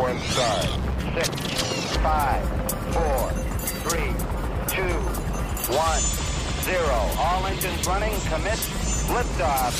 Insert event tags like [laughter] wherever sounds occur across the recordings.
Six, five, four, three, two, one, zero. All engines running. Commit. Liftoff.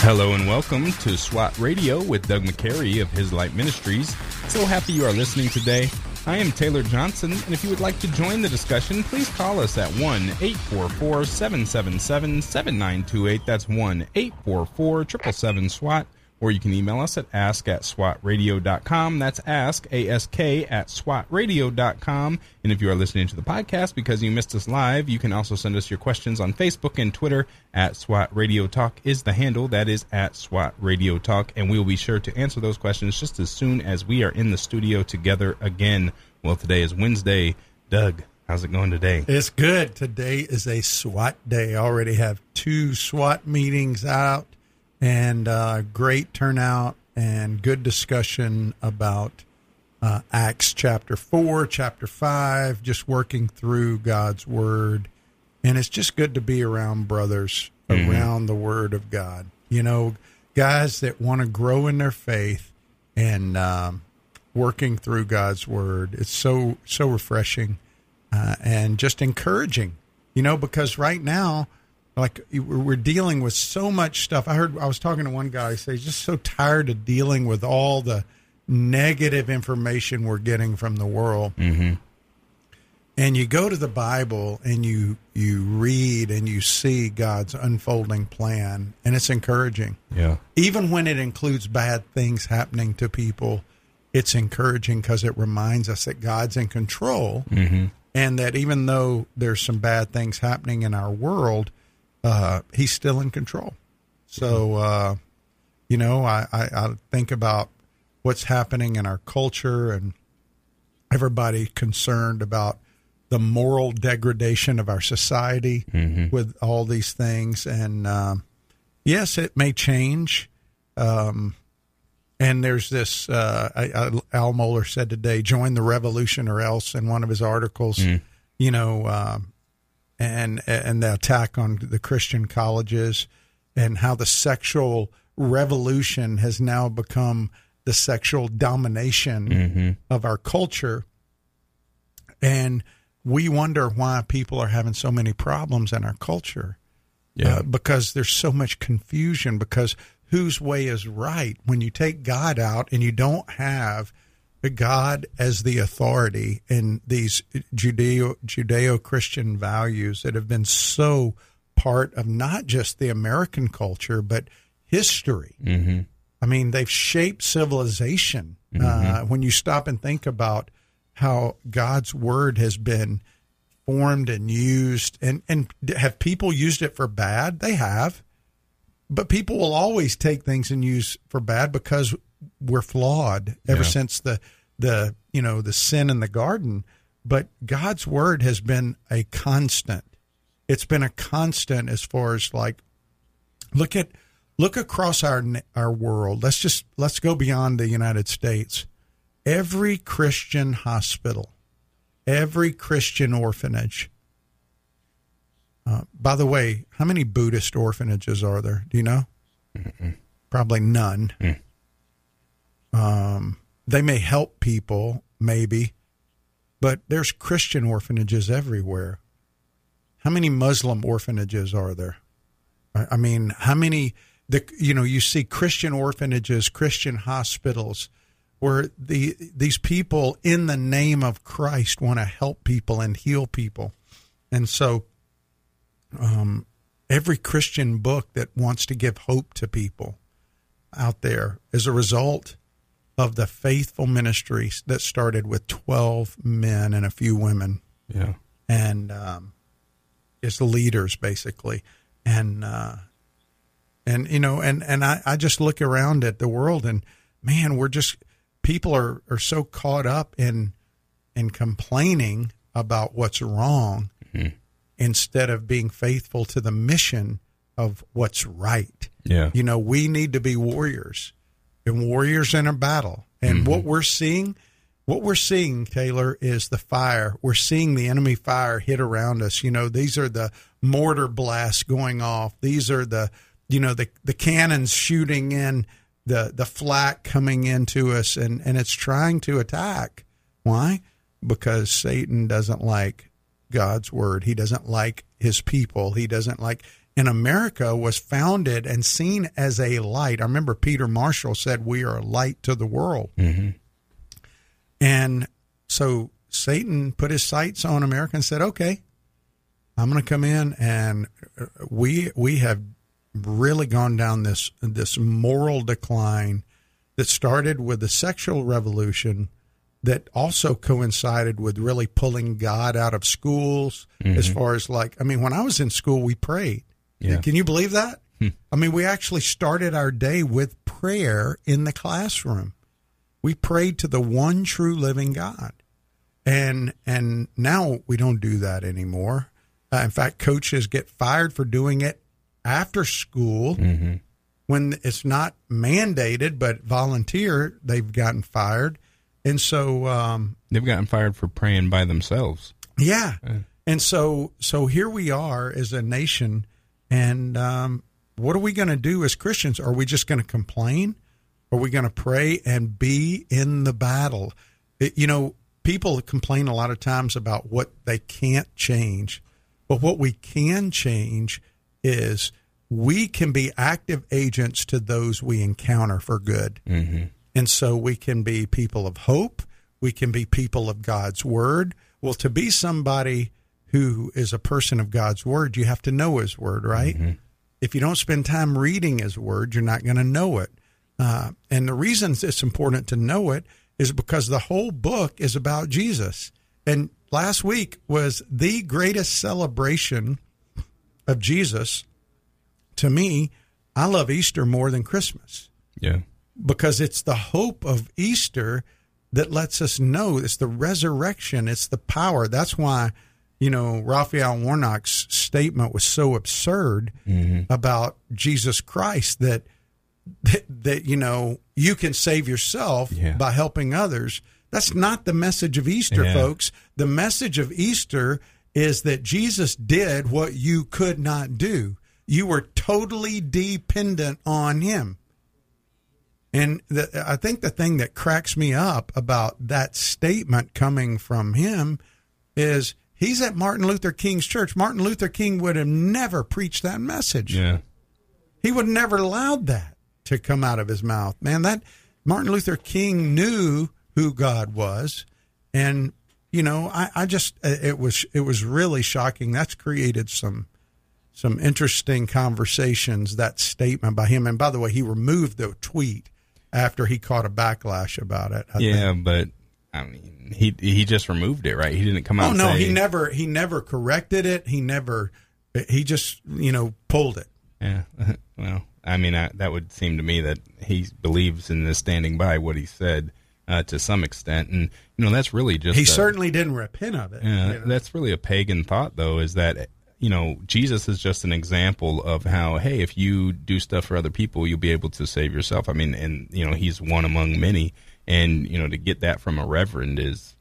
Hello and welcome to SWAT Radio with Doug McCary of His Light Ministries. So happy you are listening today. I am Taylor Johnson, and if you would like to join the discussion, please call us at 1 844 777 7928. That's 1 844 777 SWAT or you can email us at ask at swatradio.com. That's ask, A-S-K, at swatradio.com. And if you are listening to the podcast because you missed us live, you can also send us your questions on Facebook and Twitter at SWAT Radio Talk is the handle. That is at SWAT Radio Talk. And we will be sure to answer those questions just as soon as we are in the studio together again. Well, today is Wednesday. Doug, how's it going today? It's good. Today is a SWAT day. I already have two SWAT meetings out and uh, great turnout and good discussion about uh, Acts chapter 4, chapter 5, just working through God's Word. And it's just good to be around brothers mm-hmm. around the Word of God. You know, guys that want to grow in their faith and um, working through God's Word. It's so, so refreshing uh, and just encouraging, you know, because right now, like we're dealing with so much stuff. I heard I was talking to one guy say he's just so tired of dealing with all the negative information we're getting from the world. Mm-hmm. And you go to the Bible and you you read and you see God's unfolding plan, and it's encouraging. Yeah, even when it includes bad things happening to people, it's encouraging because it reminds us that God's in control, mm-hmm. and that even though there's some bad things happening in our world uh, he's still in control. So, uh, you know, I, I, I, think about what's happening in our culture and everybody concerned about the moral degradation of our society mm-hmm. with all these things. And uh, yes, it may change. Um, and there's this, uh, I, I, Al Mohler said today, join the revolution or else in one of his articles. Mm. You know, um, and and the attack on the Christian colleges and how the sexual revolution has now become the sexual domination mm-hmm. of our culture and we wonder why people are having so many problems in our culture yeah. Uh, because there's so much confusion because whose way is right when you take God out and you don't have God as the authority in these Judeo Judeo Christian values that have been so part of not just the American culture but history. Mm-hmm. I mean, they've shaped civilization. Mm-hmm. Uh, when you stop and think about how God's word has been formed and used, and and have people used it for bad? They have, but people will always take things and use for bad because we're flawed ever yeah. since the the you know the sin in the garden but god's word has been a constant it's been a constant as far as like look at look across our our world let's just let's go beyond the united states every christian hospital every christian orphanage uh, by the way how many buddhist orphanages are there do you know Mm-mm. probably none mm. Um, they may help people, maybe, but there's Christian orphanages everywhere. How many Muslim orphanages are there? I mean, how many? The you know you see Christian orphanages, Christian hospitals, where the these people in the name of Christ want to help people and heal people, and so um, every Christian book that wants to give hope to people out there, as a result, of the faithful ministry that started with 12 men and a few women. Yeah. And um, it's leaders, basically. And, uh, and you know, and, and I, I just look around at the world and, man, we're just, people are, are so caught up in, in complaining about what's wrong mm-hmm. instead of being faithful to the mission of what's right. Yeah. You know, we need to be warriors and warriors in a battle. And mm-hmm. what we're seeing, what we're seeing, Taylor, is the fire. We're seeing the enemy fire hit around us. You know, these are the mortar blasts going off. These are the, you know, the the cannons shooting in the the flack coming into us, and and it's trying to attack. Why? Because Satan doesn't like God's word. He doesn't like his people. He doesn't like. And America was founded and seen as a light. I remember Peter Marshall said, "We are a light to the world." hmm And so Satan put his sights on America and said, "Okay, I'm going to come in and uh, we we have really gone down this this moral decline that started with the sexual revolution that also coincided with really pulling God out of schools as far as like I mean when I was in school we prayed. Yeah. Can you believe that? I mean we actually started our day with prayer in the classroom. We prayed to the one true living God. And and now we don't do that anymore. Uh, in fact, coaches get fired for doing it after school hmm when it's not mandated but volunteer. They've gotten fired, and so um, They've gotten fired for praying by themselves. yeah, Yeah. and so so here we are as a nation, and um, what are we going to do as Christians? Are we just going to complain? Are we going to pray and be in the battle? It- you know, people complain a lot of times about what they can't change, but what we can change is we can be active agents to those we encounter for good. hmm And so we can be people of hope. We can be people of God's word. Well, to be somebody who is a person of God's word, you have to know his word, right? If you don't spend time reading his word, you're not going to know it. Uh, and the reason it's important to know it is because the whole book is about Jesus. And last week was the greatest celebration of Jesus. To me, I love Easter more than Christmas Yeah. because it's the hope of Easter that lets us know it's the resurrection, it's the power. That's why, you know, Raphael Warnock's statement was so absurd mm-hmm. about Jesus Christ that, that that you know you can save yourself Yeah. by helping others. That's not the message of Easter, Yeah. folks. The message of Easter is that Jesus did what you could not do. You were totally dependent on him. And the, I think the thing that cracks me up about that statement coming from him is he's at Martin Luther King's church. Martin Luther King would have never preached that message. Yeah. He would have never allowed that to come out of his mouth. Man, that Martin Luther King knew who God was. And, you know, I, I just it was it was really shocking. That's created some some interesting conversations, that statement by him. And by the way, he removed the tweet after he caught a backlash about it. I yeah, think. but I mean, he he just removed it, right? He didn't come out. Oh and no, say, he never he never corrected it. He never he just, you know, pulled it. Yeah. [laughs] well, I mean, I, that would seem to me that he believes in the standing by what he said uh, to some extent, and you know that's really just He a- certainly didn't repent of it. Yeah, you know. that's really a pagan thought, though. Is that you know Jesus is just an example of how hey, if you do stuff for other people, you'll be able to save yourself. I mean, and you know he's one among many, and you know to get that from a reverend is,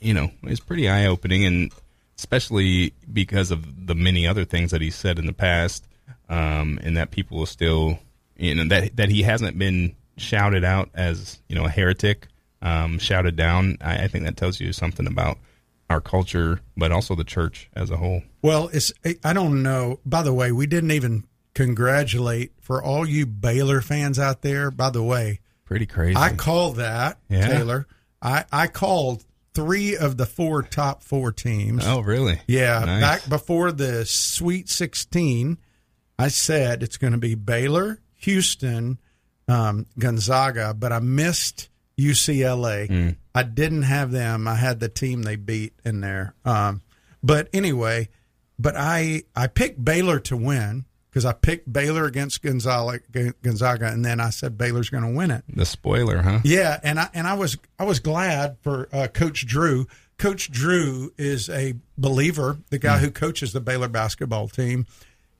you know, is pretty eye opening, and especially because of the many other things that he said in the past, um, and that people will still, you know, that that he hasn't been shouted out as you know a heretic, um, shouted down. I, I think that tells you something about our culture, but also the church as a whole. Well, it's I don't know. By the way, we didn't even congratulate for all you Baylor fans out there. By the way, Pretty crazy. I called that Yeah. Taylor. I I called three of the four top four teams. oh, really? Yeah, Nice. back before the Sweet 16, I said it's going to be Baylor, Houston, um, Gonzaga, but I missed UCLA. Mm. I didn't have them. I had the team they beat in there. Um, but anyway, but I I picked Baylor to win because I picked Baylor against Gonzaga, Gonzaga, and then I said Baylor's going to win it. the spoiler, huh? Yeah, and I and I was I was glad for uh, Coach Drew. Coach Drew is a believer, the guy who coaches the Baylor basketball team.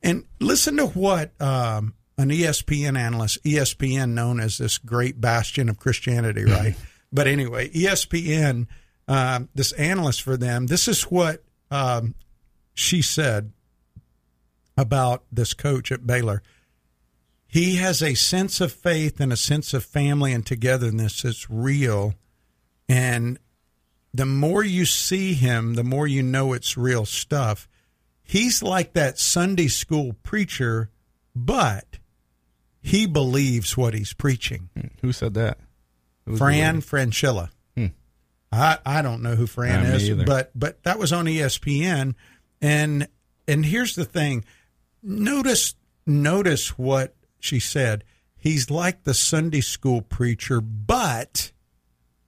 And listen to what um, an ESPN analyst, ESPN known as this great bastion of Christianity, [laughs] right? but anyway, ESPN, um, this analyst for them, this is what um, she said about this coach at Baylor he has a sense of faith and a sense of family and togetherness that's real. And the more you see him, the more you know it's real stuff. He's like that Sunday school preacher, but he believes what he's preaching. Who said that? Who's Fran Fraschilla. Hmm. I, I don't know who Fran me is, but but that was on ESPN. And and here's the thing. Notice notice what she said. He's like the Sunday school preacher, but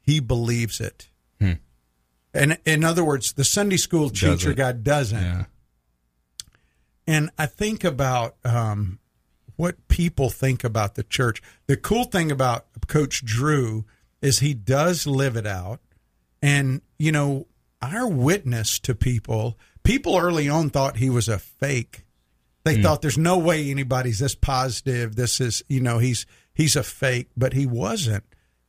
he believes it. Hmm. And in other words, the Sunday school teacher Doesn't. guy doesn't. Yeah. And I think about um, what people think about the church. The cool thing about Coach Drew is he does live it out. And, you know, our witness to people, people early on thought he was a fake. They hmm. thought there's no way anybody's this positive. This is, you know, he's he's a fake, but he wasn't.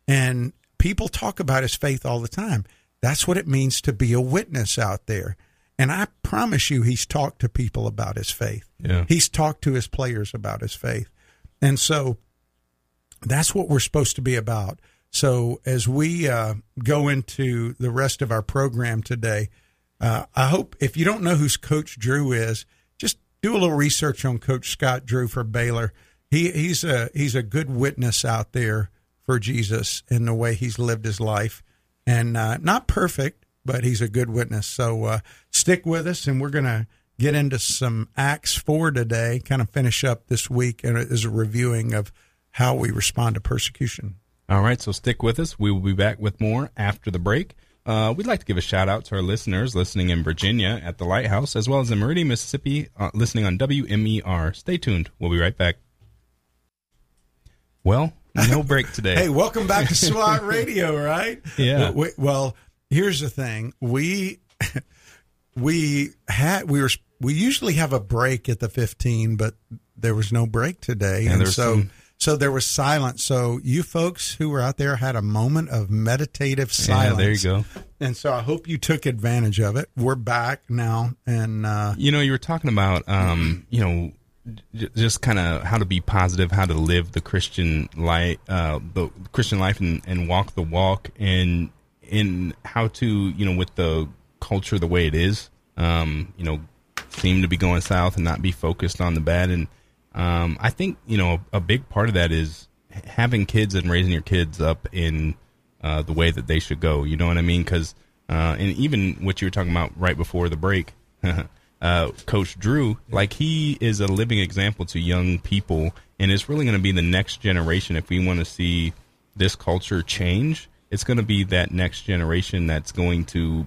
And people talk about his faith all the time. That's what it means to be a witness out there. And I promise you, he's talked to people about his faith. Yeah. He's talked to his players about his faith. And so that's what we're supposed to be about. So as we uh, go into the rest of our program today, uh, I hope if you don't know who Coach Drew is, just do a little research on Coach Scott Drew for Baylor. He he's a he's a good witness out there for Jesus in the way he's lived his life, and uh, not perfect, but he's a good witness. So uh, stick with us, and we're gonna get into some Acts four today. Kind of finish up this week, and it is a reviewing of how we respond to persecution. All right, so stick with us. We will be back with more after the break. Uh, we'd like to give a shout out to our listeners listening in Virginia at the Lighthouse, as well as in Meridian, Mississippi, uh, listening on WMER. Stay tuned. We'll be right back. Well, no break today. [laughs] Hey, welcome back to SWAT Radio, right? [laughs] Yeah. We- well, here's the thing: we [laughs] we had we were we usually have a break at the 15, but there was no break today, Yeah, and so some- so there was silence. So you folks who were out there had a moment of meditative yeah, silence. there you go. And so I hope you took advantage of it. We're back now, and uh, You know, you were talking about, um, you know, just kind of how to be positive, how to live the Christian life, uh, the Christian life, and, and walk the walk, and in how to, you know, with the culture the way it is, um, you know, seem to be going south and not be focused on the bad. And um, I think you know a, a big part of that is having kids and raising your kids up in uh, the way that they should go. You know what I mean? Because uh, and even what you were talking about right before the break, [laughs] uh, Coach Drew, like he is a living example to young people, and it's really going to be the next generation. If we want to see this culture change, it's going to be that next generation that's going to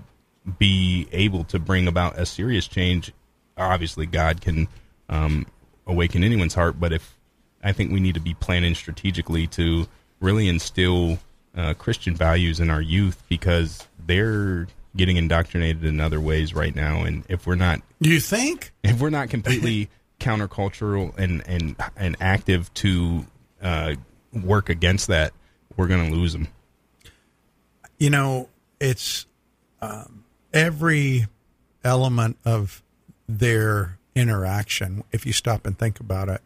be able to bring about a serious change. Obviously, God can um, awaken anyone's heart, but if I think we need to be planning strategically to really instill uh, Christian values in our youth because they're getting indoctrinated in other ways right now, and if we're not you think [laughs] if we're not completely [laughs] countercultural and and and active to uh, work against that, we're going to lose them. You know it's um, every element of their interaction if you stop and think about it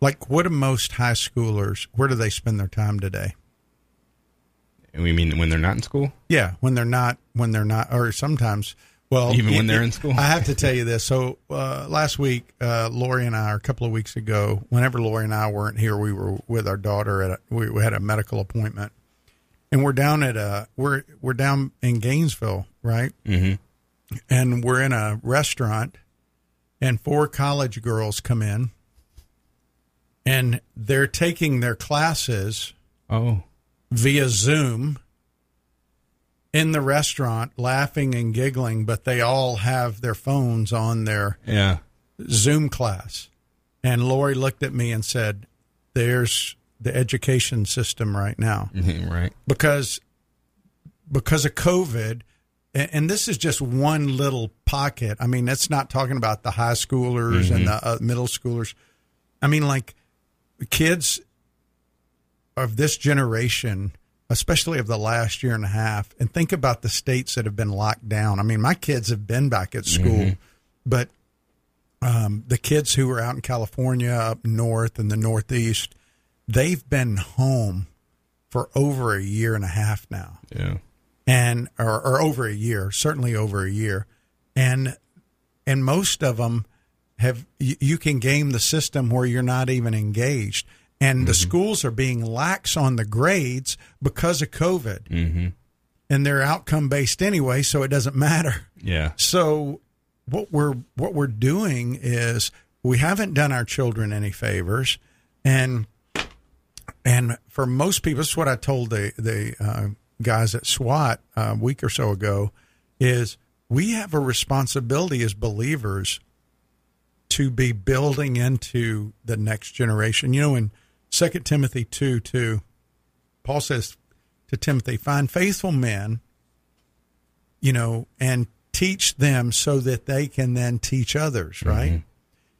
like what do most high schoolers where do they spend their time today And we mean when they're not in school. yeah when they're not when they're not or sometimes well Even when it- they're in school? i have to tell you this so uh, last week uh, lori and i or a couple of weeks ago whenever lori and i weren't here we were with our daughter at a, we, we had a medical appointment and we're down at a we're we're down in gainesville right Mm-hmm. and we're in a restaurant and four college girls come in and they're taking their classes Oh, via Zoom in the restaurant laughing and giggling but they all have their phones on their yeah. Zoom class and Lori looked at me and said there's the education system right now Mhm, right. because because of COVID, and, and this is just one little pocket. I mean, that's not talking about the high schoolers and the uh, middle schoolers. I mean, like kids of this generation, especially of the last year and a half, and think about the states that have been locked down. I mean, my kids have been back at school, but um, the kids who are out in California, up north and the Northeast, they've been home for over a year and a half now, Yeah. and or, or over a year, certainly over a year, and and most of them have you, you can game the system where you're not even engaged, and the schools are being lax on the grades because of COVID, Mm-hmm. and they're outcome based anyway, so it doesn't matter. Yeah. So what we're what we're doing is we haven't done our children any favors, and and for most people, this is what I told the the uh, guys at SWAT uh, a week or so ago, is we have a responsibility as believers to be building into the next generation. You know, in Second Timothy two two, Paul says to Timothy, "Find faithful men." you know, and teach them so that they can then teach others, right?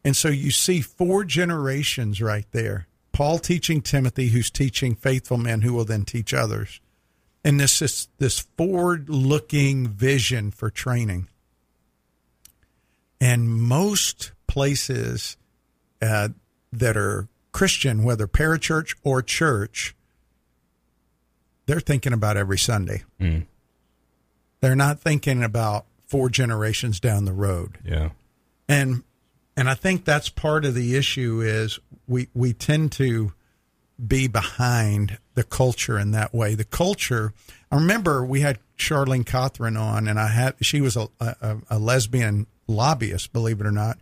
And so you see four generations right there. Paul teaching Timothy, who's teaching faithful men who will then teach others. And this is this forward looking vision for training. And most places uh, that are Christian, whether parachurch or church, they're thinking about every Sunday. Mm. They're not thinking about four generations down the road. Yeah. And and I think that's part of the issue is we we tend to be behind the culture in that way. The culture. I remember we had Charlene Cothran on, and I had she was a, a, a lesbian lobbyist, believe it or not,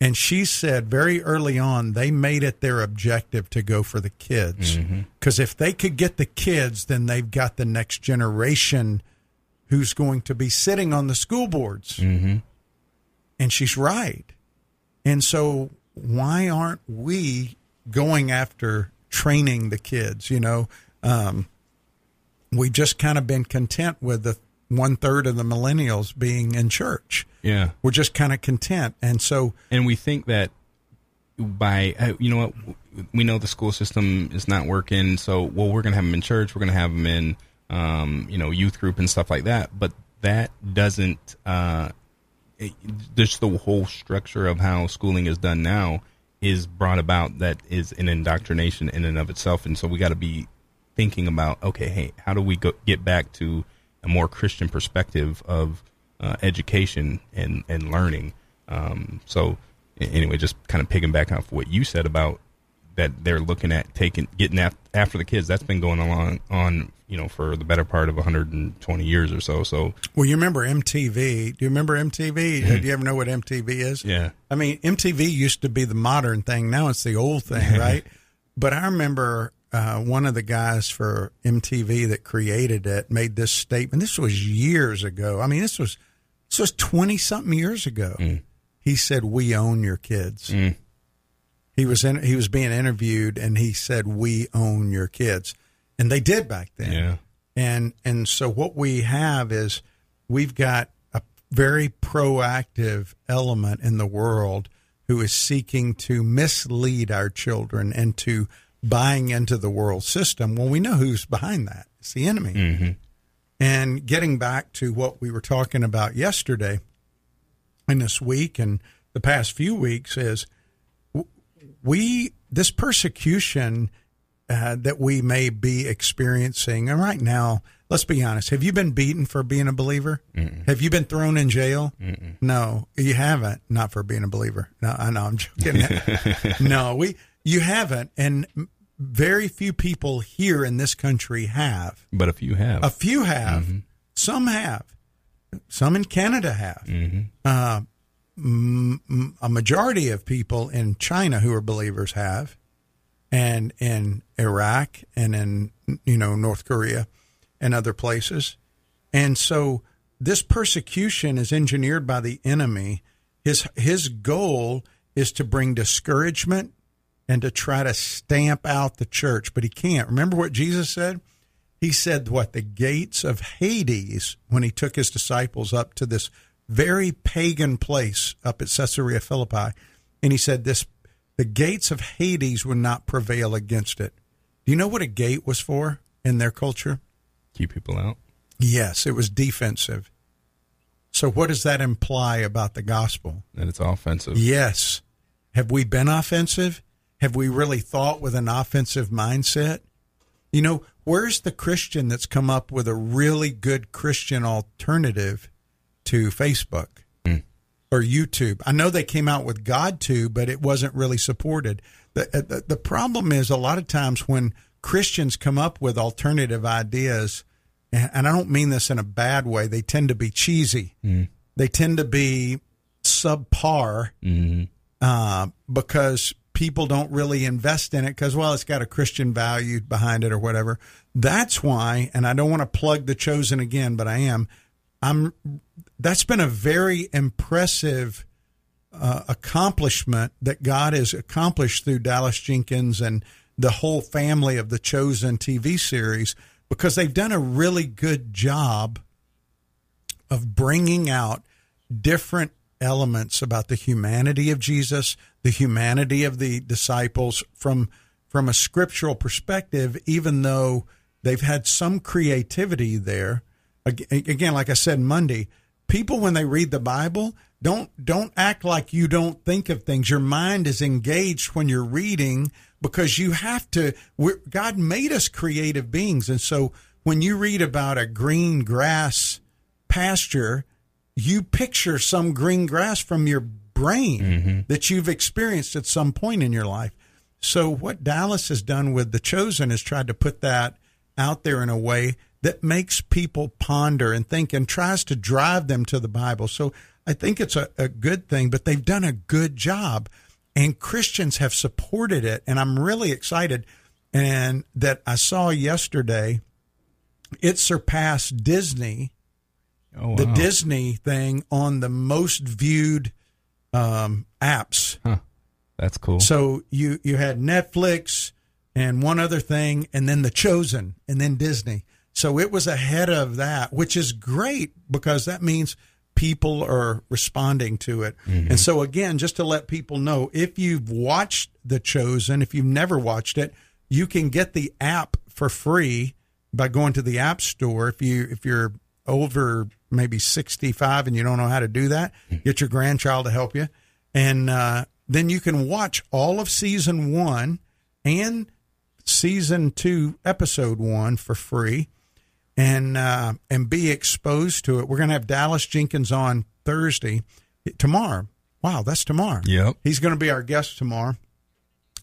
and she said very early on they made it their objective to go for the kids because if they could get the kids, then they've got the next generation who's going to be sitting on the school boards. Mm-hmm. And she's right. And so why aren't we going after training the kids? You know, um, we just kind of been content with the one third of the millennials being in church. Yeah. We're just kind of content. And so, and we think that by uh, you know what we know the school system is not working so well we're going to have them in church we're going to have them in um, you know youth group and stuff like that but that doesn't uh, just the whole structure of how schooling is done now is brought about that is an indoctrination in and of itself. And so we got to be thinking about okay hey how do we go, get back to a more christian perspective of uh, education and and learning? Um, so anyway just kind of picking back off what you said about that they're looking at taking getting af- after the kids that's been going along on you know for the better part of 120 years or so so well, you remember MTV. Do you remember MTV? [laughs] Do you ever know what MTV is? yeah I mean, MTV used to be the modern thing. Now it's the old thing, [laughs] right? but I remember uh, one of the guys for MTV that created it made this statement. This was years ago. I mean, this was this was twenty something years ago. He said, "We own your kids." Mm. He was in, he was being interviewed, and he said, "We own your kids," and they did back then. yeah And and so what we have is we've got a very proactive element in the world who is seeking to mislead our children into buying into the world system. Well, we know who's behind that. It's the enemy. hmm And getting back to what we were talking about yesterday and this week and the past few weeks is we this persecution uh, that we may be experiencing and right now let's be honest have you been beaten for being a believer? Have you been thrown in jail? No you haven't. Not for being a believer. No i know i'm joking. [laughs] No we you haven't and very few people here in this country have. But a few have. A few have. Some have. Some in Canada have. Uh, m- m- a majority of people in China who are believers have, and in Iraq and in you know North Korea and other places. And so this persecution is engineered by the enemy. His his goal is to bring discouragement and to try to stamp out the church, but he can't. Remember what Jesus said? He said what the gates of Hades when he took his disciples up to this very pagan place up at Caesarea Philippi, and he said this the gates of Hades would not prevail against it. Do you know what a gate was for in their culture? keep people out Yes, it was defensive. So, what does that imply about the gospel? That it's offensive. Yes. Have we been offensive? Have we really thought with an offensive mindset? You know, where's the Christian that's come up with a really good Christian alternative to Facebook hmm. or YouTube? I know they came out with GodTube, but it wasn't really supported. The, uh, the, the problem is a lot of times when Christians come up with alternative ideas, and, I don't mean this in a bad way, they tend to be cheesy. Hmm. They tend to be subpar mm-hmm. uh, because people don't really invest in it because, well, it's got a Christian value behind it or whatever. That's why, and I don't want to plug the chosen again, but I am. I'm. That's been a very impressive uh, accomplishment that God has accomplished through Dallas Jenkins and the whole family of the Chosen TV series because they've done a really good job of bringing out different elements about the humanity of Jesus, the humanity of the disciples from from a scriptural perspective even though they've had some creativity there. Again like I said Monday people when they read the Bible don't don't act like you don't think of things your mind is engaged when you're reading because you have to God made us creative beings and so when you read about a green grass pasture you picture some green grass from your brain mm-hmm. that you've experienced at some point in your life. So what Dallas has done with the chosen is tried to put that out there in a way that makes people ponder and think and tries to drive them to the Bible. So I think it's a, a good thing, but they've done a good job and Christians have supported it. And I'm really excited. And that I saw yesterday, it surpassed Disney Oh, wow. the Disney thing on the most viewed um, apps. Huh. That's cool. So you you had Netflix and one other thing, and then The Chosen, and then Disney. So it was ahead of that, which is great because that means people are responding to it. Mm-hmm. And so again, just to let people know, if you've watched The Chosen, if you've never watched it, you can get the app for free by going to the App Store. If you if you're over maybe 65 and you don't know how to do that, get your grandchild to help you. And uh, then you can watch all of season one and season two, episode one for free and uh, and be exposed to it. We're going to have Dallas Jenkins on Thursday, tomorrow. Wow, that's tomorrow. Yep. He's going to be our guest tomorrow.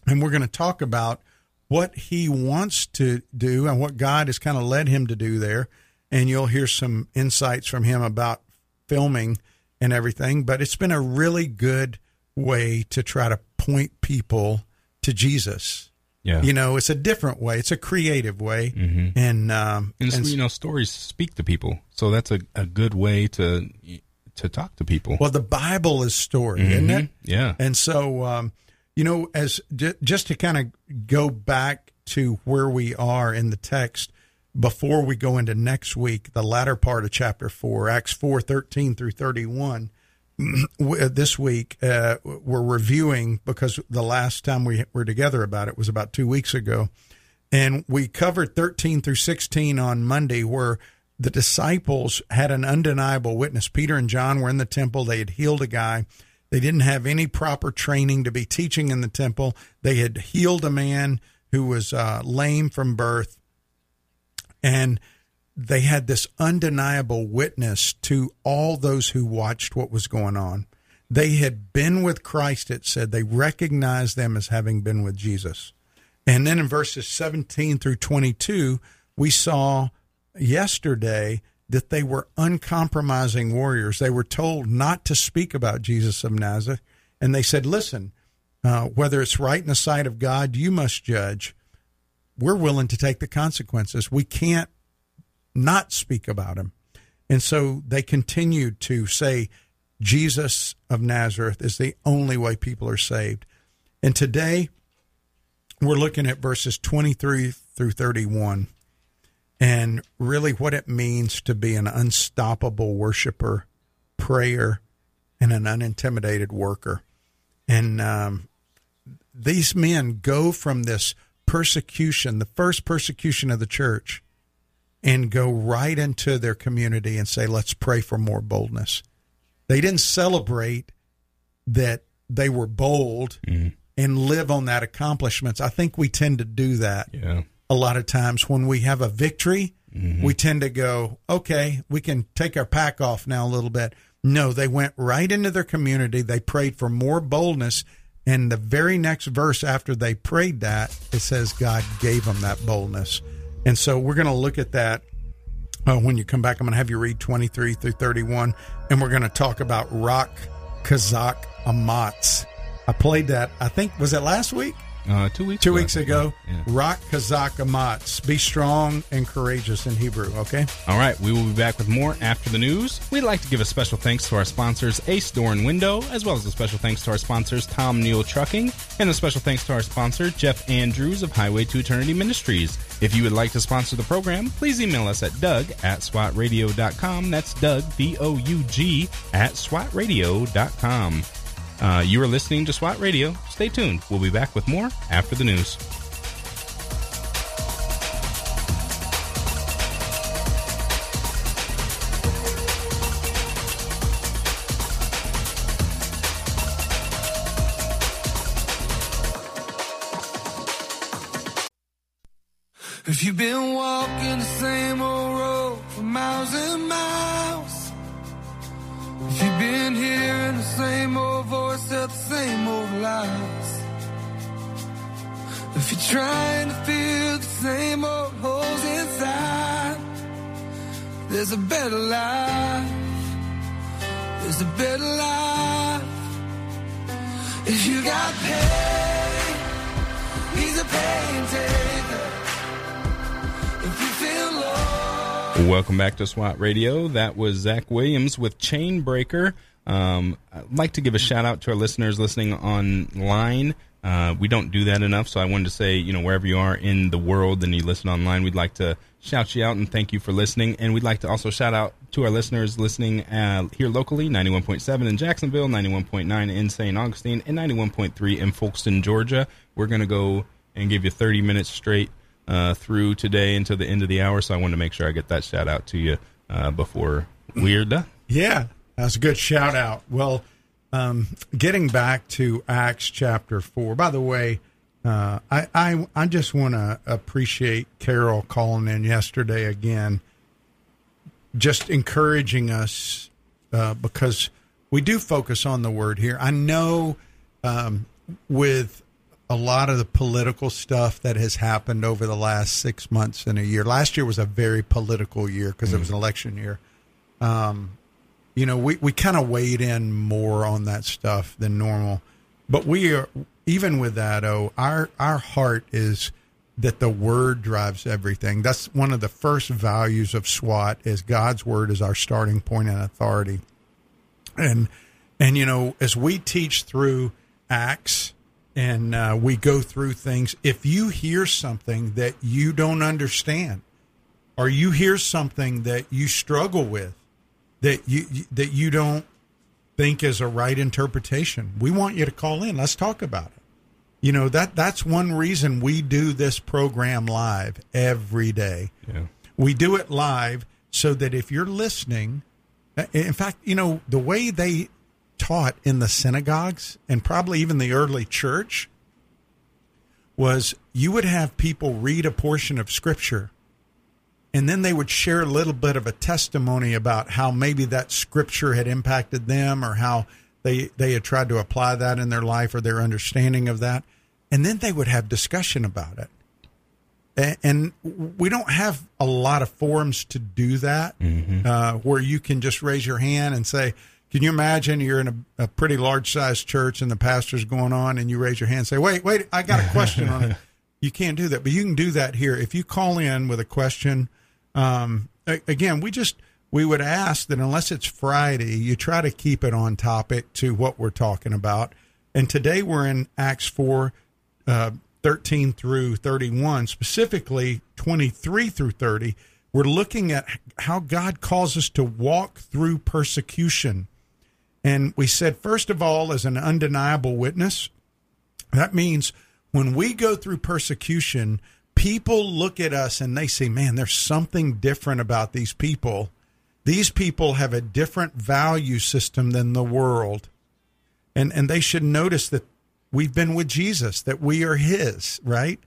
And we're going to talk about what he wants to do and what God has kind of led him to do there and you'll hear some insights from him about filming and everything. But it's been a really good way to try to point people to Jesus. Yeah. You know, it's a different way. It's a creative way, mm-hmm. and um, and, and, you know, stories speak to people, so that's a, a good way to to talk to people. Well, the Bible is story, mm-hmm. isn't it? Yeah. And so, um, you know, as j- just to kind of go back to where we are in the text, before we go into next week, the latter part of chapter 4, Acts 4 13 through 31. [clears throat] this week, uh, we're reviewing because the last time we were together about it was about two weeks ago. And we covered 13 through 16 on Monday, where the disciples had an undeniable witness. Peter and John were in the temple, they had healed a guy. They didn't have any proper training to be teaching in the temple. They had healed a man who was uh, lame from birth and they had this undeniable witness to all those who watched what was going on. They had been with Christ, it said. They recognized them as having been with Jesus. And then in verses 17 through 22, we saw yesterday that they were uncompromising warriors. They were told not to speak about Jesus of Nazareth. And they said, listen, uh, whether it's right in the sight of God, you must judge we're willing to take the consequences. We can't not speak about him. And so they continued to say, Jesus of Nazareth is the only way people are saved. And today, we're looking at verses 23 through 31 and really what it means to be an unstoppable worshiper, prayer, and an unintimidated worker. And um, these men go from this persecution, the first persecution of the church, and go right into their community and say, let's pray for more boldness. They didn't celebrate that they were bold mm-hmm. and live on that accomplishments. I think we tend to do that Yeah. a lot of times when we have a victory, mm-hmm. we tend to go, okay, we can take our pack off now a little bit. No, they went right into their community. They prayed for more boldness. And the very next verse after they prayed that, it says God gave them that boldness. And so we're going to look at that uh, when you come back. I'm going to have you read 23 through 31, and we're going to talk about Rock Kazakh Amatz. I played that, I think, was it last week? Uh, two weeks. two ago, weeks ago. Yeah. Rock Kazakh Amatz. Be strong and courageous in Hebrew, okay? All right, we will be back with more after the news. We'd like to give a special thanks to our sponsors, Ace Door and Window, as well as a special thanks to our sponsors, Tom Neal Trucking, and a special thanks to our sponsor, Jeff Andrews of Highway to Eternity Ministries. If you would like to sponsor the program, please email us at doug at swatradio.com. That's Doug, D O U G, at swatradio.com. Uh, you are listening to SWAT Radio. Stay tuned. We'll be back with more after the news. If you've been lies, if you're trying to fill the same old holes inside, there's a better life. There's a better life. If you got pain, he's a pain taker. If you feel low. Welcome back to SWAT Radio. That was Zach Williams with Chainbreaker. Um, I'd like to give a shout out to our listeners listening online. Uh, we don't do that enough, so I wanted to say, you know, wherever you are in the world and you listen online, we'd like to shout you out and thank you for listening. And we'd like to also shout out to our listeners listening uh, here locally 91.7 in Jacksonville, 91.9 in St. Augustine, and 91.3 in Folkston, Georgia. We're going to go and give you 30 minutes straight uh, through today until the end of the hour. So I wanted to make sure I get that shout out to you uh, before we're done. Yeah, that's a good shout out. Well, um, getting back to Acts chapter 4, by the way, uh, I, I, I just want to appreciate Carol calling in yesterday again, just encouraging us uh, because we do focus on the word here. I know um, with a lot of the political stuff that has happened over the last six months and a year. Last year was a very political year because it was an election year. Um, you know, we, we kind of weighed in more on that stuff than normal. But we are even with that, oh, our our heart is that the word drives everything. That's one of the first values of SWAT is God's word is our starting point and authority. And and you know, as we teach through Acts and uh, we go through things, if you hear something that you don't understand, or you hear something that you struggle with, that you that you don't think is a right interpretation, we want you to call in. Let's talk about it. You know that that's one reason we do this program live every day. Yeah. We do it live so that if you're listening, in fact, you know, the way they taught in the synagogues and probably even the early church was you would have people read a portion of scripture and then they would share a little bit of a testimony about how maybe that scripture had impacted them or how they they had tried to apply that in their life or their understanding of that. And then they would have discussion about it. And we don't have a lot of forums to do that uh, where you can just raise your hand and say can you imagine you're in a, a pretty large sized church and the pastor's going on and you raise your hand and say wait wait i got a question on it. [laughs] You can't do that but you can do that here. If you call in with a question um, again, we just we would ask that unless it's Friday, you try to keep it on topic to what we're talking about. And today we're in Acts four, uh, thirteen through thirty-one, specifically twenty-three through thirty. We're looking at how God calls us to walk through persecution. And we said, first of all, as an undeniable witness, that means when we go through persecution, people look at us and they say, man, there's something different about these people. These people have a different value system than the world. And, and they should notice that we've been with Jesus, that we are his, right?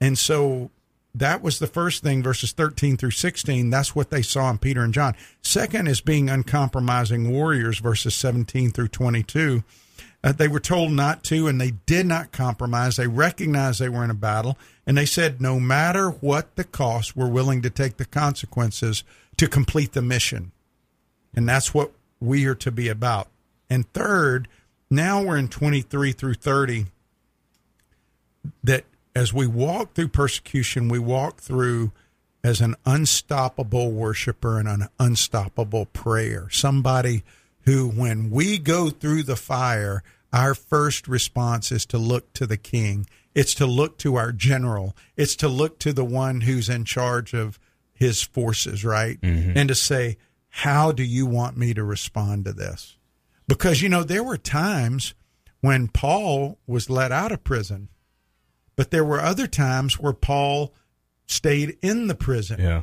And so that was the first thing, verses 13 through 16. That's what they saw in Peter and John. Second is being uncompromising warriors, verses 17 through 22. Uh, they were told not to, and they did not compromise. They recognized they were in a battle, and they said, no matter what the cost, we're willing to take the consequences to complete the mission. And that's what we are to be about. And third, now we're in 23 through 30, that as we walk through persecution, we walk through as an unstoppable worshiper and an unstoppable prayer. Somebody who, when we go through the fire, our first response is to look to the king. It's to look to our general. It's to look to the one who's in charge of his forces, right? Mm-hmm. And to say, how do you want me to respond to this? Because, you know, there were times when Paul was let out of prison but there were other times where Paul stayed in the prison. Yeah.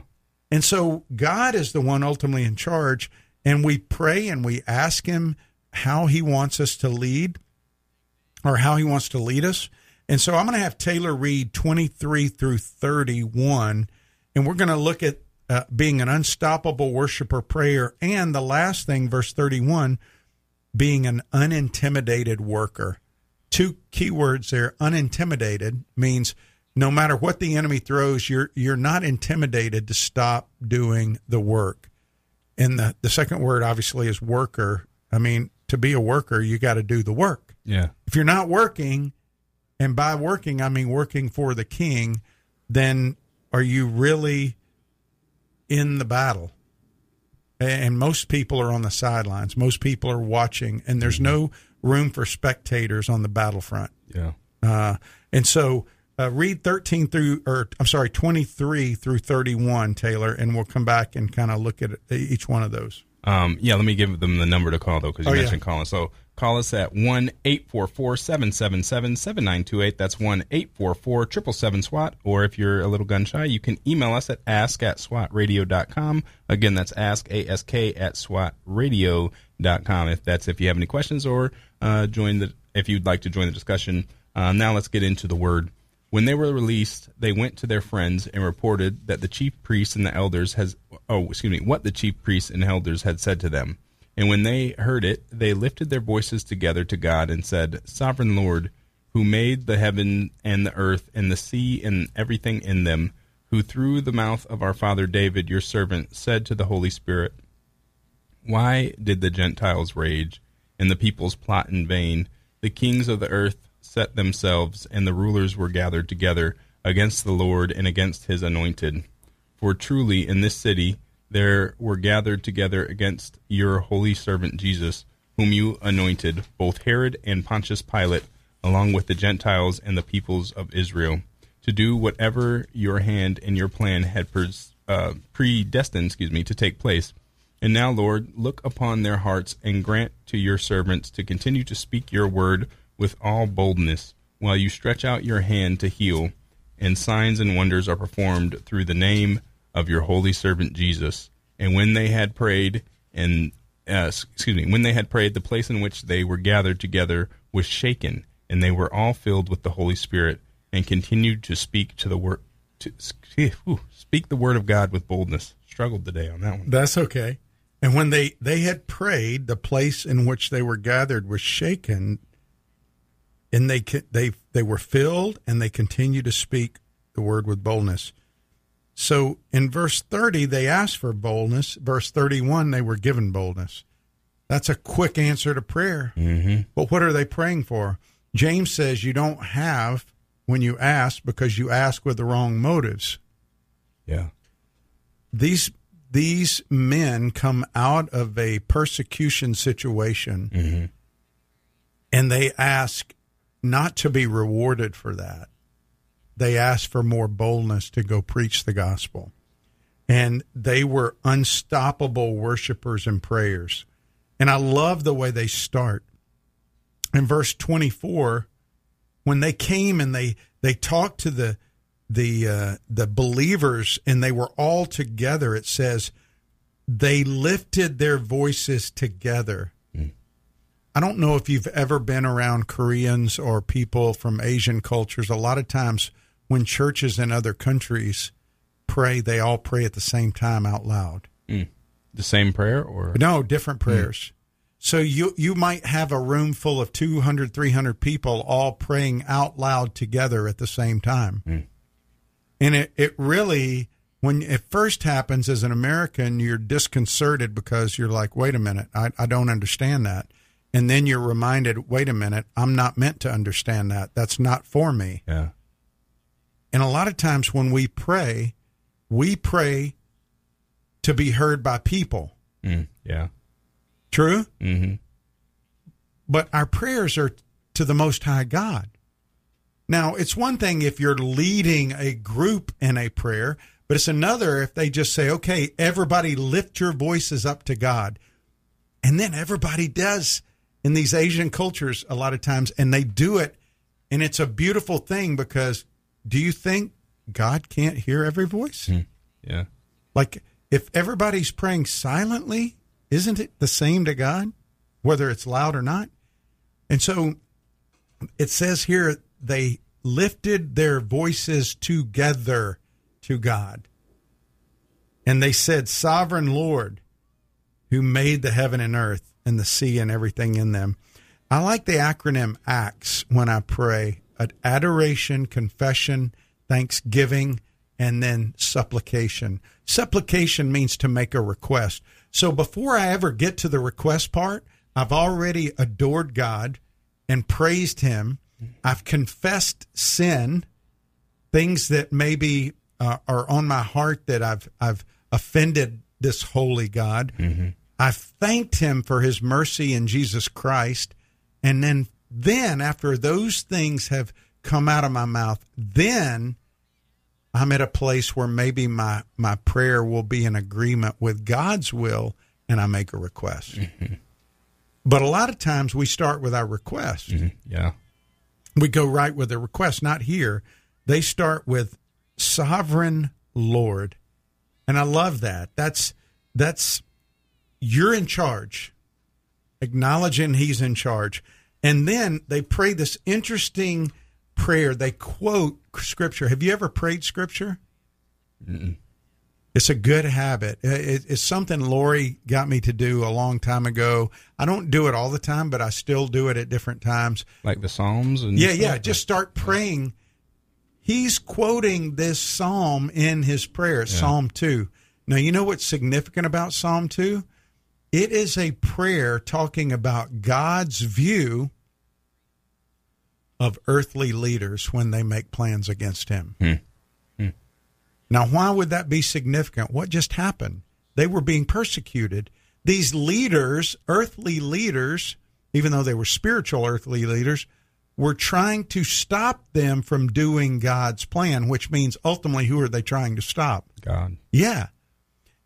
And so God is the one ultimately in charge. And we pray and we ask him how he wants us to lead or how he wants to lead us. And so I'm going to have Taylor read 23 through 31. And we're going to look at uh, being an unstoppable worshiper prayer. And the last thing, verse 31, being an unintimidated worker two keywords there unintimidated means no matter what the enemy throws you're you're not intimidated to stop doing the work and the the second word obviously is worker i mean to be a worker you got to do the work yeah if you're not working and by working i mean working for the king then are you really in the battle and most people are on the sidelines most people are watching and there's no room for spectators on the battlefront. Yeah. Uh, and so uh, read 13 through, or I'm sorry, 23 through 31, Taylor, and we'll come back and kind of look at each one of those. Um, yeah, let me give them the number to call, though, because you oh, mentioned yeah. calling. So call us at 1 844 777 7928. That's 1 844 777 SWAT. Or if you're a little gun shy, you can email us at ask at swatradio.com. Again, that's ask, ask at swatradio.com. If that's if you have any questions or uh, join the if you'd like to join the discussion. Uh, now let's get into the word. When they were released, they went to their friends and reported that the chief priests and the elders has oh excuse me what the chief priests and elders had said to them. And when they heard it, they lifted their voices together to God and said, Sovereign Lord, who made the heaven and the earth and the sea and everything in them, who through the mouth of our father David, your servant, said to the Holy Spirit, Why did the Gentiles rage and the peoples plot in vain. The kings of the earth set themselves, and the rulers were gathered together against the Lord and against his anointed. For truly in this city there were gathered together against your holy servant Jesus, whom you anointed, both Herod and Pontius Pilate, along with the Gentiles and the peoples of Israel, to do whatever your hand and your plan had uh, predestined, excuse me, to take place and now, Lord, look upon their hearts and grant to your servants to continue to speak your word with all boldness, while you stretch out your hand to heal, and signs and wonders are performed through the name of your holy servant Jesus. And when they had prayed, and uh, excuse me, when they had prayed, the place in which they were gathered together was shaken, and they were all filled with the Holy Spirit, and continued to speak to the word, to speak the word of God with boldness. Struggled today on that one. That's okay. And when they, they had prayed, the place in which they were gathered was shaken, and they they they were filled, and they continued to speak the word with boldness. So in verse 30, they asked for boldness. Verse 31, they were given boldness. That's a quick answer to prayer. Mm-hmm. But what are they praying for? James says you don't have when you ask because you ask with the wrong motives. Yeah. These these men come out of a persecution situation mm-hmm. and they ask not to be rewarded for that. They asked for more boldness to go preach the gospel. And they were unstoppable worshipers and prayers. And I love the way they start. In verse 24, when they came and they, they talked to the the uh, the believers and they were all together. It says they lifted their voices together. I don't know if you've ever been around Koreans or people from Asian cultures. A lot of times when churches in other countries pray, they all pray at the same time out loud. Mm. The same prayer or No, different mm. prayers. So you you might have a room full of 200, 300 people all praying out loud together at the same time. Mm. And it, it really, when it first happens as an American, you're disconcerted because you're like, wait a minute, I, I don't understand that. And then you're reminded, wait a minute, I'm not meant to understand that. That's not for me. yeah. And a lot of times when we pray, we pray to be heard by people. Mm, yeah. True? Mm-hmm. but our prayers are to the Most High God. Now, it's one thing if you're leading a group in a prayer, but it's another if they just say, okay, everybody lift your voices up to God. And then everybody does in these Asian cultures a lot of times, and they do it. And it's a beautiful thing because do you think God can't hear every voice? Hmm. Yeah. Like, if everybody's praying silently, isn't it the same to God, whether it's loud or not? And so it says here they lifted their voices together to God. And they said, Sovereign Lord, who made the heaven and earth and the sea and everything in them. I like the acronym ACTS when I pray adoration, confession, thanksgiving, and then supplication. Supplication means to make a request. So before I ever get to the request part, I've already adored God and praised Him. I've confessed sin, things that maybe uh, are on my heart that I've I've offended this holy God. I've thanked Him for His mercy in Jesus Christ, and then then after those things have come out of my mouth, then I'm at a place where maybe my my prayer will be in agreement with God's will, and I make a request. Mm-hmm. But a lot of times we start with our request mm-hmm. Yeah. we go right with the request, not here. They start with sovereign Lord. And I love that. That's that's you're in charge. Acknowledging he's in charge. And then they pray this interesting prayer. They quote scripture. Have you ever prayed scripture? It's a good habit. It's something Lori got me to do a long time ago. I don't do it all the time, but I still do it at different times. Like the Psalms and Yeah, yeah. Just start praying. He's quoting this psalm in his prayer, Psalm 2. Now, you know what's significant about Psalm 2? It is a prayer talking about God's view of earthly leaders when they make plans against him. Hmm. Hmm. Now, why would that be significant? What just happened? They were being persecuted. These leaders, earthly leaders, even though they were spiritual earthly leaders, were trying to stop them from doing God's plan, which means ultimately, who are they trying to stop? God. Yeah.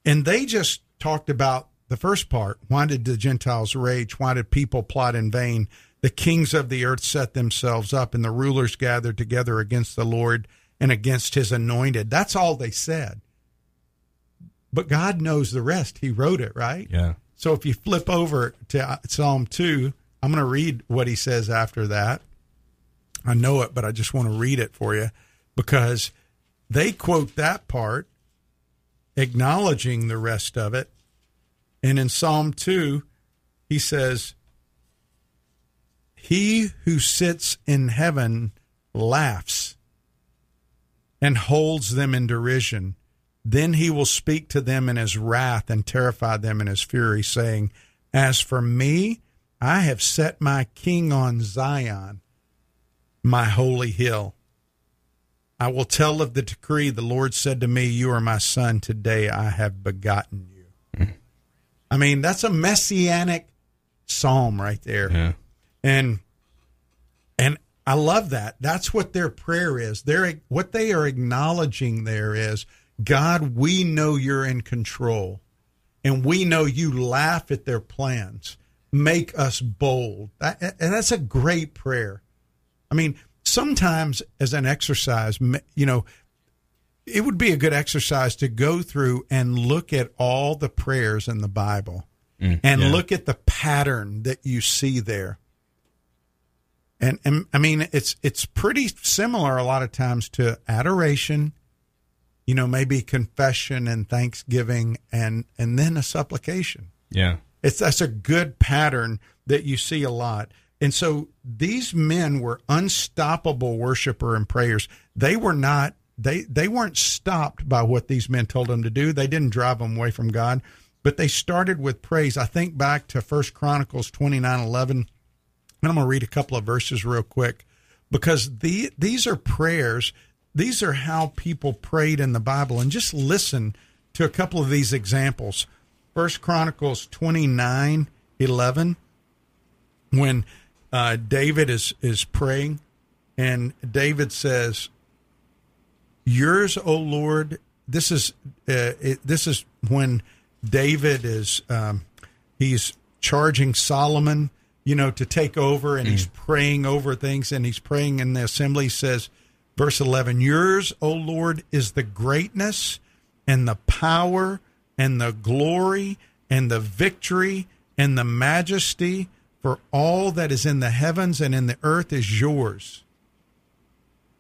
And they just talked about the first part. Why did the Gentiles rage? Why did people plot in vain? The kings of the earth set themselves up, and the rulers gathered together against the Lord and against his anointed. That's all they said. But God knows the rest. He wrote it, right? Yeah. So if you flip over to Psalm 2, I'm going to read what he says after that. I know it, but I just want to read it for you because they quote that part, acknowledging the rest of it. And in Psalm 2, he says, He who sits in heaven laughs and holds them in derision. Then he will speak to them in his wrath and terrify them in his fury, saying, As for me, I have set my king on Zion, my holy hill. I will tell of the decree. The Lord said to me, You are my son. Today I have begotten you. I mean, that's a messianic psalm right there Yeah. and and I love that. That's what their prayer is. They're what they are acknowledging there is, God, we know you're in control, and we know you laugh at their plans. Make us bold. That, and that's a great prayer. I mean, sometimes as an exercise, you know, it would be a good exercise to go through and look at all the prayers in the Bible mm, and yeah. look at the pattern that you see there. And, and I mean, it's it's pretty similar a lot of times to adoration, you know, maybe confession and thanksgiving, and and then a supplication. Yeah. It's that's a good pattern that you see a lot. And so these men were unstoppable worshiper and prayers. They were not they they weren't stopped by what these men told them to do. They didn't drive them away from God, but they started with praise. I think back to First Chronicles twenty nine eleven, and I'm going to read a couple of verses real quick because the these are prayers. These are how people prayed in the Bible, and just listen to a couple of these examples. First Chronicles twenty nine eleven, when uh, David is is praying, and David says, "Yours, O Lord." This is uh, it, this is when David is um, he's charging Solomon, you know, to take over, and he's praying over things, and he's praying in the assembly. He says, verse eleven, "Yours, O Lord, is the greatness and the power and the glory and the victory and the majesty." For all that is in the heavens and in the earth is yours.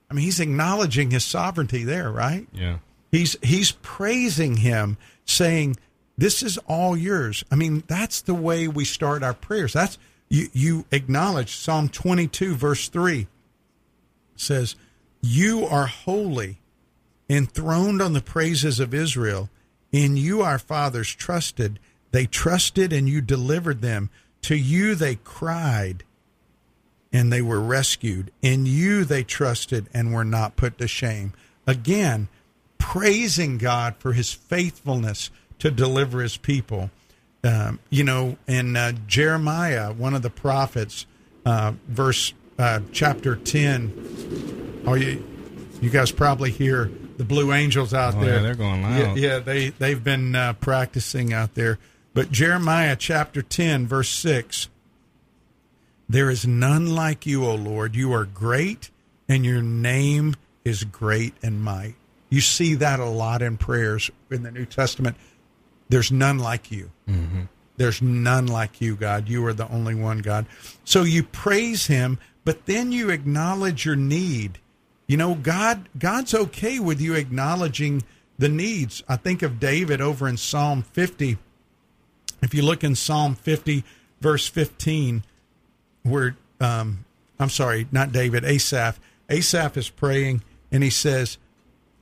I mean, he's acknowledging his sovereignty there, right? Yeah. He's he's praising him, saying, "This is all yours." I mean, that's the way we start our prayers. That's you. You acknowledge Psalm twenty-two, verse three says, "You are holy, enthroned on the praises of Israel. In you our fathers trusted; they trusted, and you delivered them." To you they cried, and they were rescued. In you they trusted and were not put to shame. Again, praising God for his faithfulness to deliver his people. Um, you know, in uh, Jeremiah, one of the prophets, uh, verse uh, chapter 10, oh, you, you guys probably hear the Blue Angels out Oh, there. yeah, they're going Yeah, loud. yeah, they, they've been uh, practicing out there. But Jeremiah chapter 10, verse 6 There is none like you, O Lord. You are great, and your name is great and might. You see that a lot in prayers in the New Testament. There's none like you. Mm-hmm. There's none like you, God. You are the only one, God. So you praise him, but then you acknowledge your need. You know, God God's okay with you acknowledging the needs. I think of David over in Psalm 50 if you look in Psalm 50, verse 15, where, um, I'm sorry, not David, Asaph, Asaph is praying and he says,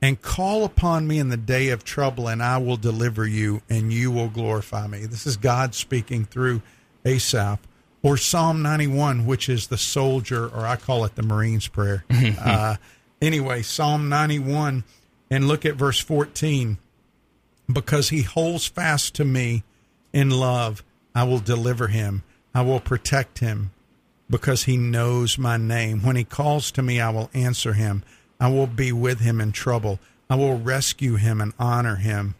and call upon me in the day of trouble, and I will deliver you, and you will glorify me. This is God speaking through Asaph. Or Psalm 91, which is the soldier, or I call it the Marine's prayer. [laughs] uh, anyway, Psalm 91, and look at verse 14. Because he holds fast to me in love, I will deliver him. I will protect him because he knows my name. When he calls to me, I will answer him. I will be with him in trouble. I will rescue him and honor him.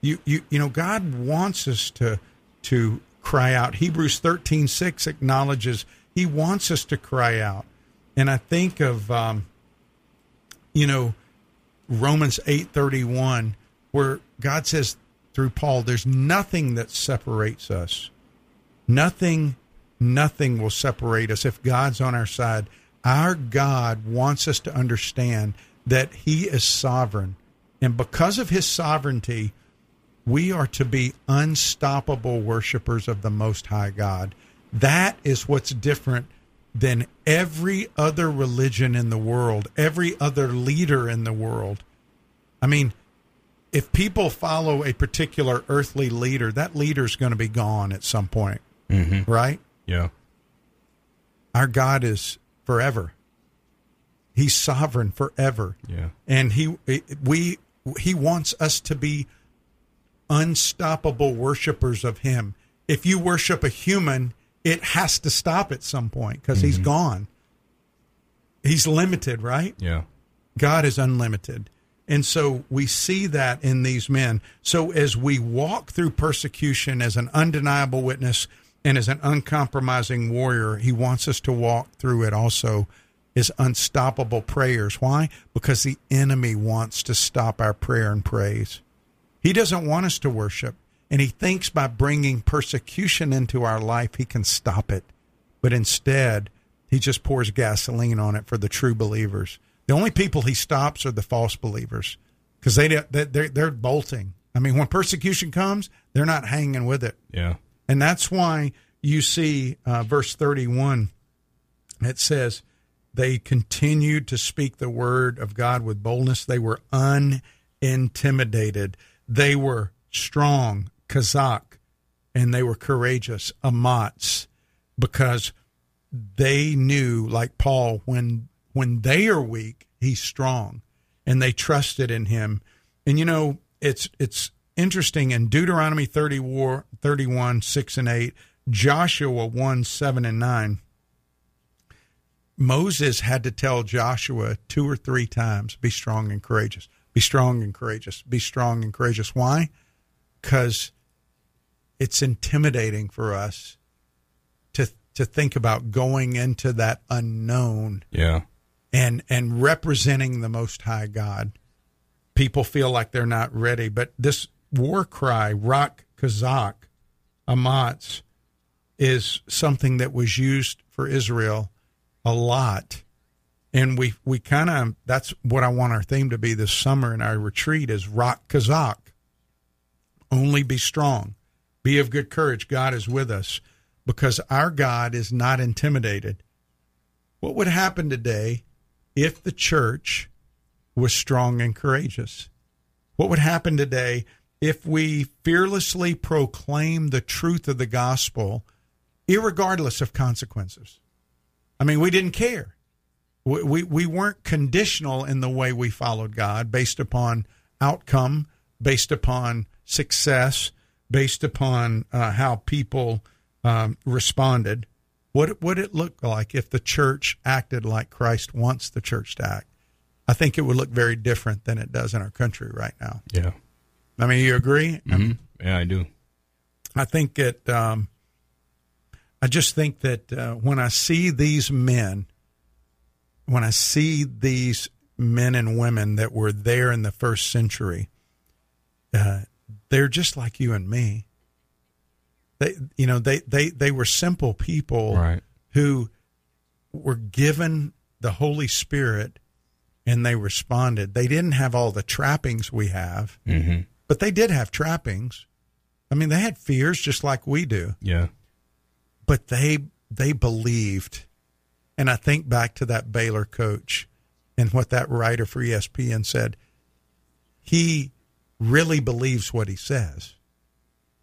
You, you, you know, God wants us to, to cry out. Hebrews thirteen six acknowledges He wants us to cry out. And I think of, um, you know, Romans eight thirty one, where God says through Paul, "There's nothing that separates us. Nothing, nothing will separate us if God's on our side." Our God wants us to understand that He is sovereign, and because of His sovereignty, we are to be unstoppable worshipers of the Most High God. That is what's different than every other religion in the world, every other leader in the world. I mean, if people follow a particular earthly leader, that leader's going to be gone at some point, Mm-hmm. right? Yeah. Our God is forever. He's sovereign forever. Yeah. and he we he wants us to be unstoppable worshipers of him if you worship a human it has to stop at some point because he's mm-hmm. gone he's limited right Yeah. god is unlimited and so we see that in these men so as we walk through persecution as an undeniable witness and as an uncompromising warrior he wants us to walk through it also is unstoppable prayers. Why? Because the enemy wants to stop our prayer and praise. He doesn't want us to worship, and he thinks by bringing persecution into our life, he can stop it. But instead, he just pours gasoline on it for the true believers. The only people he stops are the false believers because they they're, they're bolting. I mean, when persecution comes, they're not hanging with it. Yeah. And that's why you see uh, verse 31, it says, they continued to speak the word of God with boldness. They were unintimidated. They were strong, chazak, and they were courageous, Amats, because they knew, like Paul, when when they are weak, he's strong, and they trusted in him. And you know, it's it's interesting in Deuteronomy 30 war, 31, 6 and 8, Joshua 1, 7 and 9. Moses had to tell Joshua two or three times, be strong and courageous, be strong and courageous, be strong and courageous. Why? Because it's intimidating for us to to think about going into that unknown Yeah. and and representing the most high God. People feel like they're not ready, but this war cry, Rock chazak, Amats, is something that was used for Israel a lot. And we, we kind of, that's what I want our theme to be this summer in our retreat is Rock chazak. Only be strong. Be of good courage. God is with us because our God is not intimidated. What would happen today if the church was strong and courageous? What would happen today if we fearlessly proclaim the truth of the gospel, irregardless of consequences? I mean, we didn't care. We, we, we weren't conditional in the way we followed God based upon outcome, based upon success, based upon uh, how people um, responded. What would it look like if the church acted like Christ wants the church to act? I think it would look very different than it does in our country right now. Yeah. I mean, you agree? hmm Yeah, I do. I think that Um, I just think that uh, when I see these men, when I see these men and women that were there in the first century, uh, they're just like you and me. They, you know, they they they were simple people Right. who were given the Holy Spirit and they responded. They didn't have all the trappings we have, hmm but they did have trappings. I mean, they had fears just like we do, Yeah. but they they believed. And I think back to that Baylor coach and what that writer for ESPN said. He really believes what he says.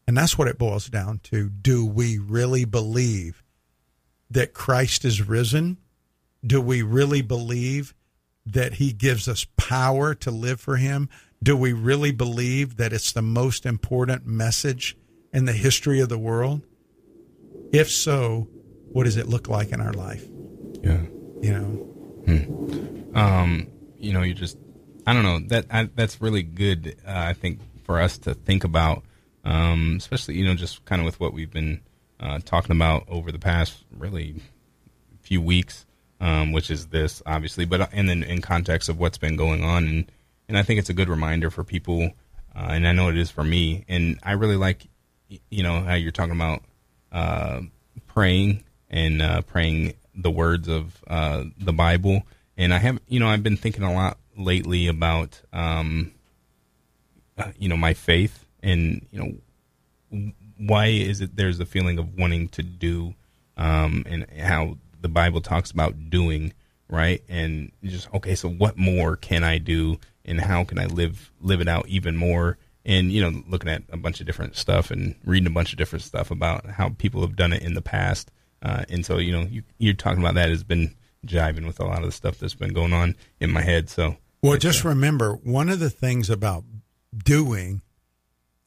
And that's what it boils down to. Do we really believe that Christ is risen? Do we really believe that he gives us power to live for him? Do we really believe that it's the most important message in the history of the world? If so, what does it look like in our life? Yeah. You know, um, you know, you just, I don't know that I, that's really good. Uh, I think for us to think about, um, especially you know, just kind of with what we've been uh, talking about over the past really few weeks, um, which is this obviously, but uh, and then in context of what's been going on, and and I think it's a good reminder for people, uh, and I know it is for me, and I really like, you know, how you're talking about uh, praying and uh, praying the words of uh, the Bible. And I have, you know, I've been thinking a lot lately about, um, uh, you know, my faith and, you know, why is it there's a feeling of wanting to do um, and how the Bible talks about doing, right? And just, okay, so what more can I do and how can I live live it out even more? And, you know, looking at a bunch of different stuff and reading a bunch of different stuff about how people have done it in the past. Uh, and so, you know, you, you're talking about that has been jiving with a lot of the stuff that's been going on in my head. So, Well, just uh, remember one of the things about doing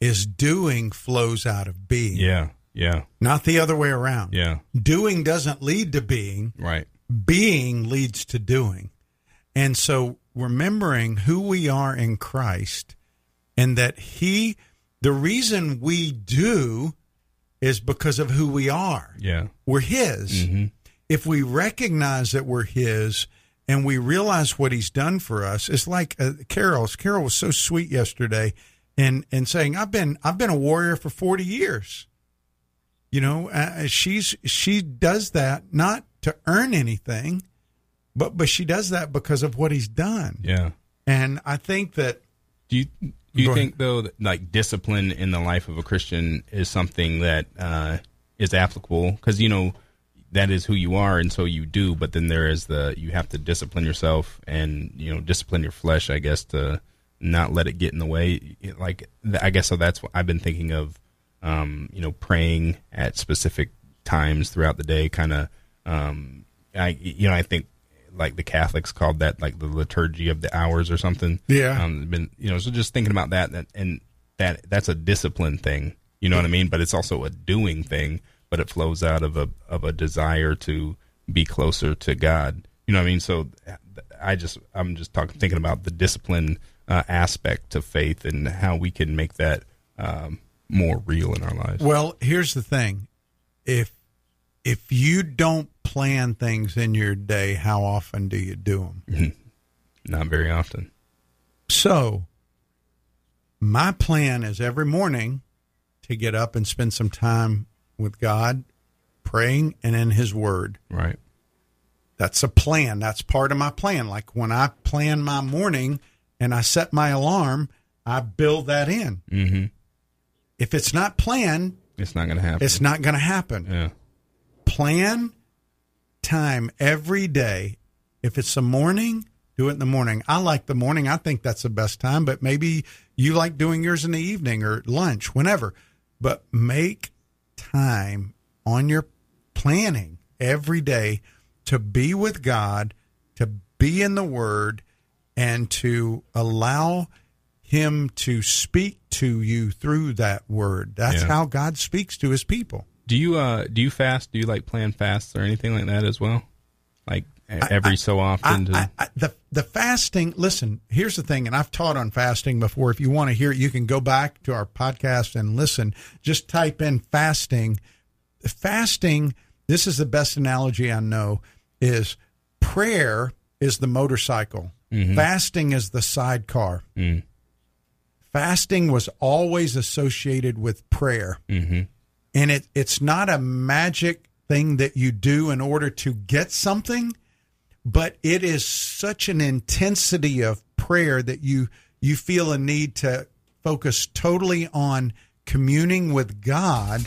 is doing flows out of being, yeah, yeah, not the other way around. yeah, Doing doesn't lead to being, right. being leads to doing. And so remembering who we are in Christ and that He, the reason we do is because of who we are. Yeah, We're His. hmm if we recognize that we're His and we realize what He's done for us, it's like uh, Carol's. Carol was so sweet yesterday, and and saying, "I've been I've been a warrior for forty years." You know, uh, she's she does that not to earn anything, but but she does that because of what He's done. Yeah. And I think that Do you do you Go ahead. think though that like discipline in the life of a Christian is something that uh, is applicable? Because you know that is who you are, and so you do. But then there is the you have to discipline yourself and you know discipline your flesh, I guess, to not let it get in the way. Like I guess so. That's what I've been thinking of. Um, you know, praying at specific times throughout the day, kind of. Um, I you know I think like the Catholics called that like the liturgy of the hours or something. Yeah. Um, been you know so just thinking about that, that and that that's a discipline thing. You know what I mean? But it's also a doing thing. But it flows out of a of a desire to be closer to God. You know what I mean? So I just I'm just talking thinking about the discipline uh, aspect to faith and how we can make that um, more real in our lives. Well, here's the thing. If if you don't plan things in your day, how often do you do them? Not very often. So, my plan is every morning to get up and spend some time with God, praying and in his word. Right. That's a plan. That's part of my plan. Like when I plan my morning and I set my alarm, I build that in. Mm-hmm. If it's not planned, It's not going to happen. it's not going to happen. Yeah. Plan time every day. If it's the morning, do it in the morning. I like the morning. I think that's the best time, but maybe you like doing yours in the evening or lunch, whenever. But make time on your planning every day to be with God, to be in the Word, and to allow Him to speak to you through that Word. That's Yeah. how God speaks to His people. Do you uh do you fast? Do you like plan fasts or anything like that as well? Like every so often. to, I, I, the the fasting. Listen, here's the thing, and I've taught on fasting before. If you want to hear it, you can go back to our podcast and listen. Just type in fasting. Fasting. This is the best analogy I know. Is prayer is the motorcycle. Fasting is the sidecar. Mm. Fasting was always associated with prayer hmm and it it's not a magic thing that you do in order to get something but it is such an intensity of prayer that you you feel a need to focus totally on communing with God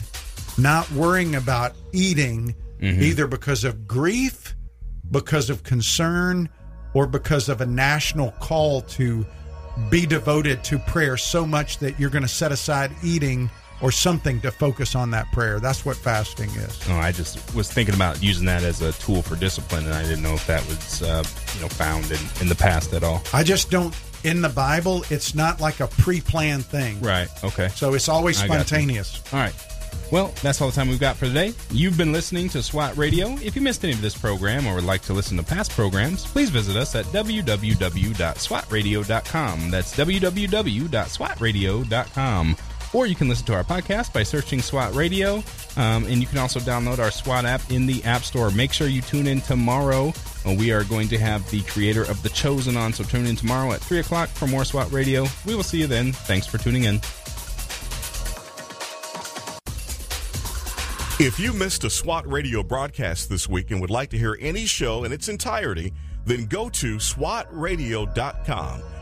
not worrying about eating mm-hmm. either because of grief because of concern or because of a national call to be devoted to prayer so much that you're going to set aside eating or something to focus on that prayer. That's what fasting is. Oh, I just was thinking about using that as a tool for discipline, and I didn't know if that was uh, you know found in, in the past at all. I just don't in the Bible, it's not like a pre-planned thing. Right. Okay. So it's always I got you. spontaneous. All right. Well, that's all the time we've got for today. You've been listening to SWAT Radio. If you missed any of this program or would like to listen to past programs, please visit us at www.swatradio.com. That's www.swatradio.com. Or you can listen to our podcast by searching SWAT Radio. Um, and you can also download our SWAT app in the App Store. Make sure you tune in tomorrow. Uh, we are going to have the creator of The Chosen on, so tune in tomorrow at 3 o'clock for more SWAT Radio. We will see you then. Thanks for tuning in. If you missed a SWAT radio broadcast this week and would like to hear any show in its entirety, then go to SWATradio.com.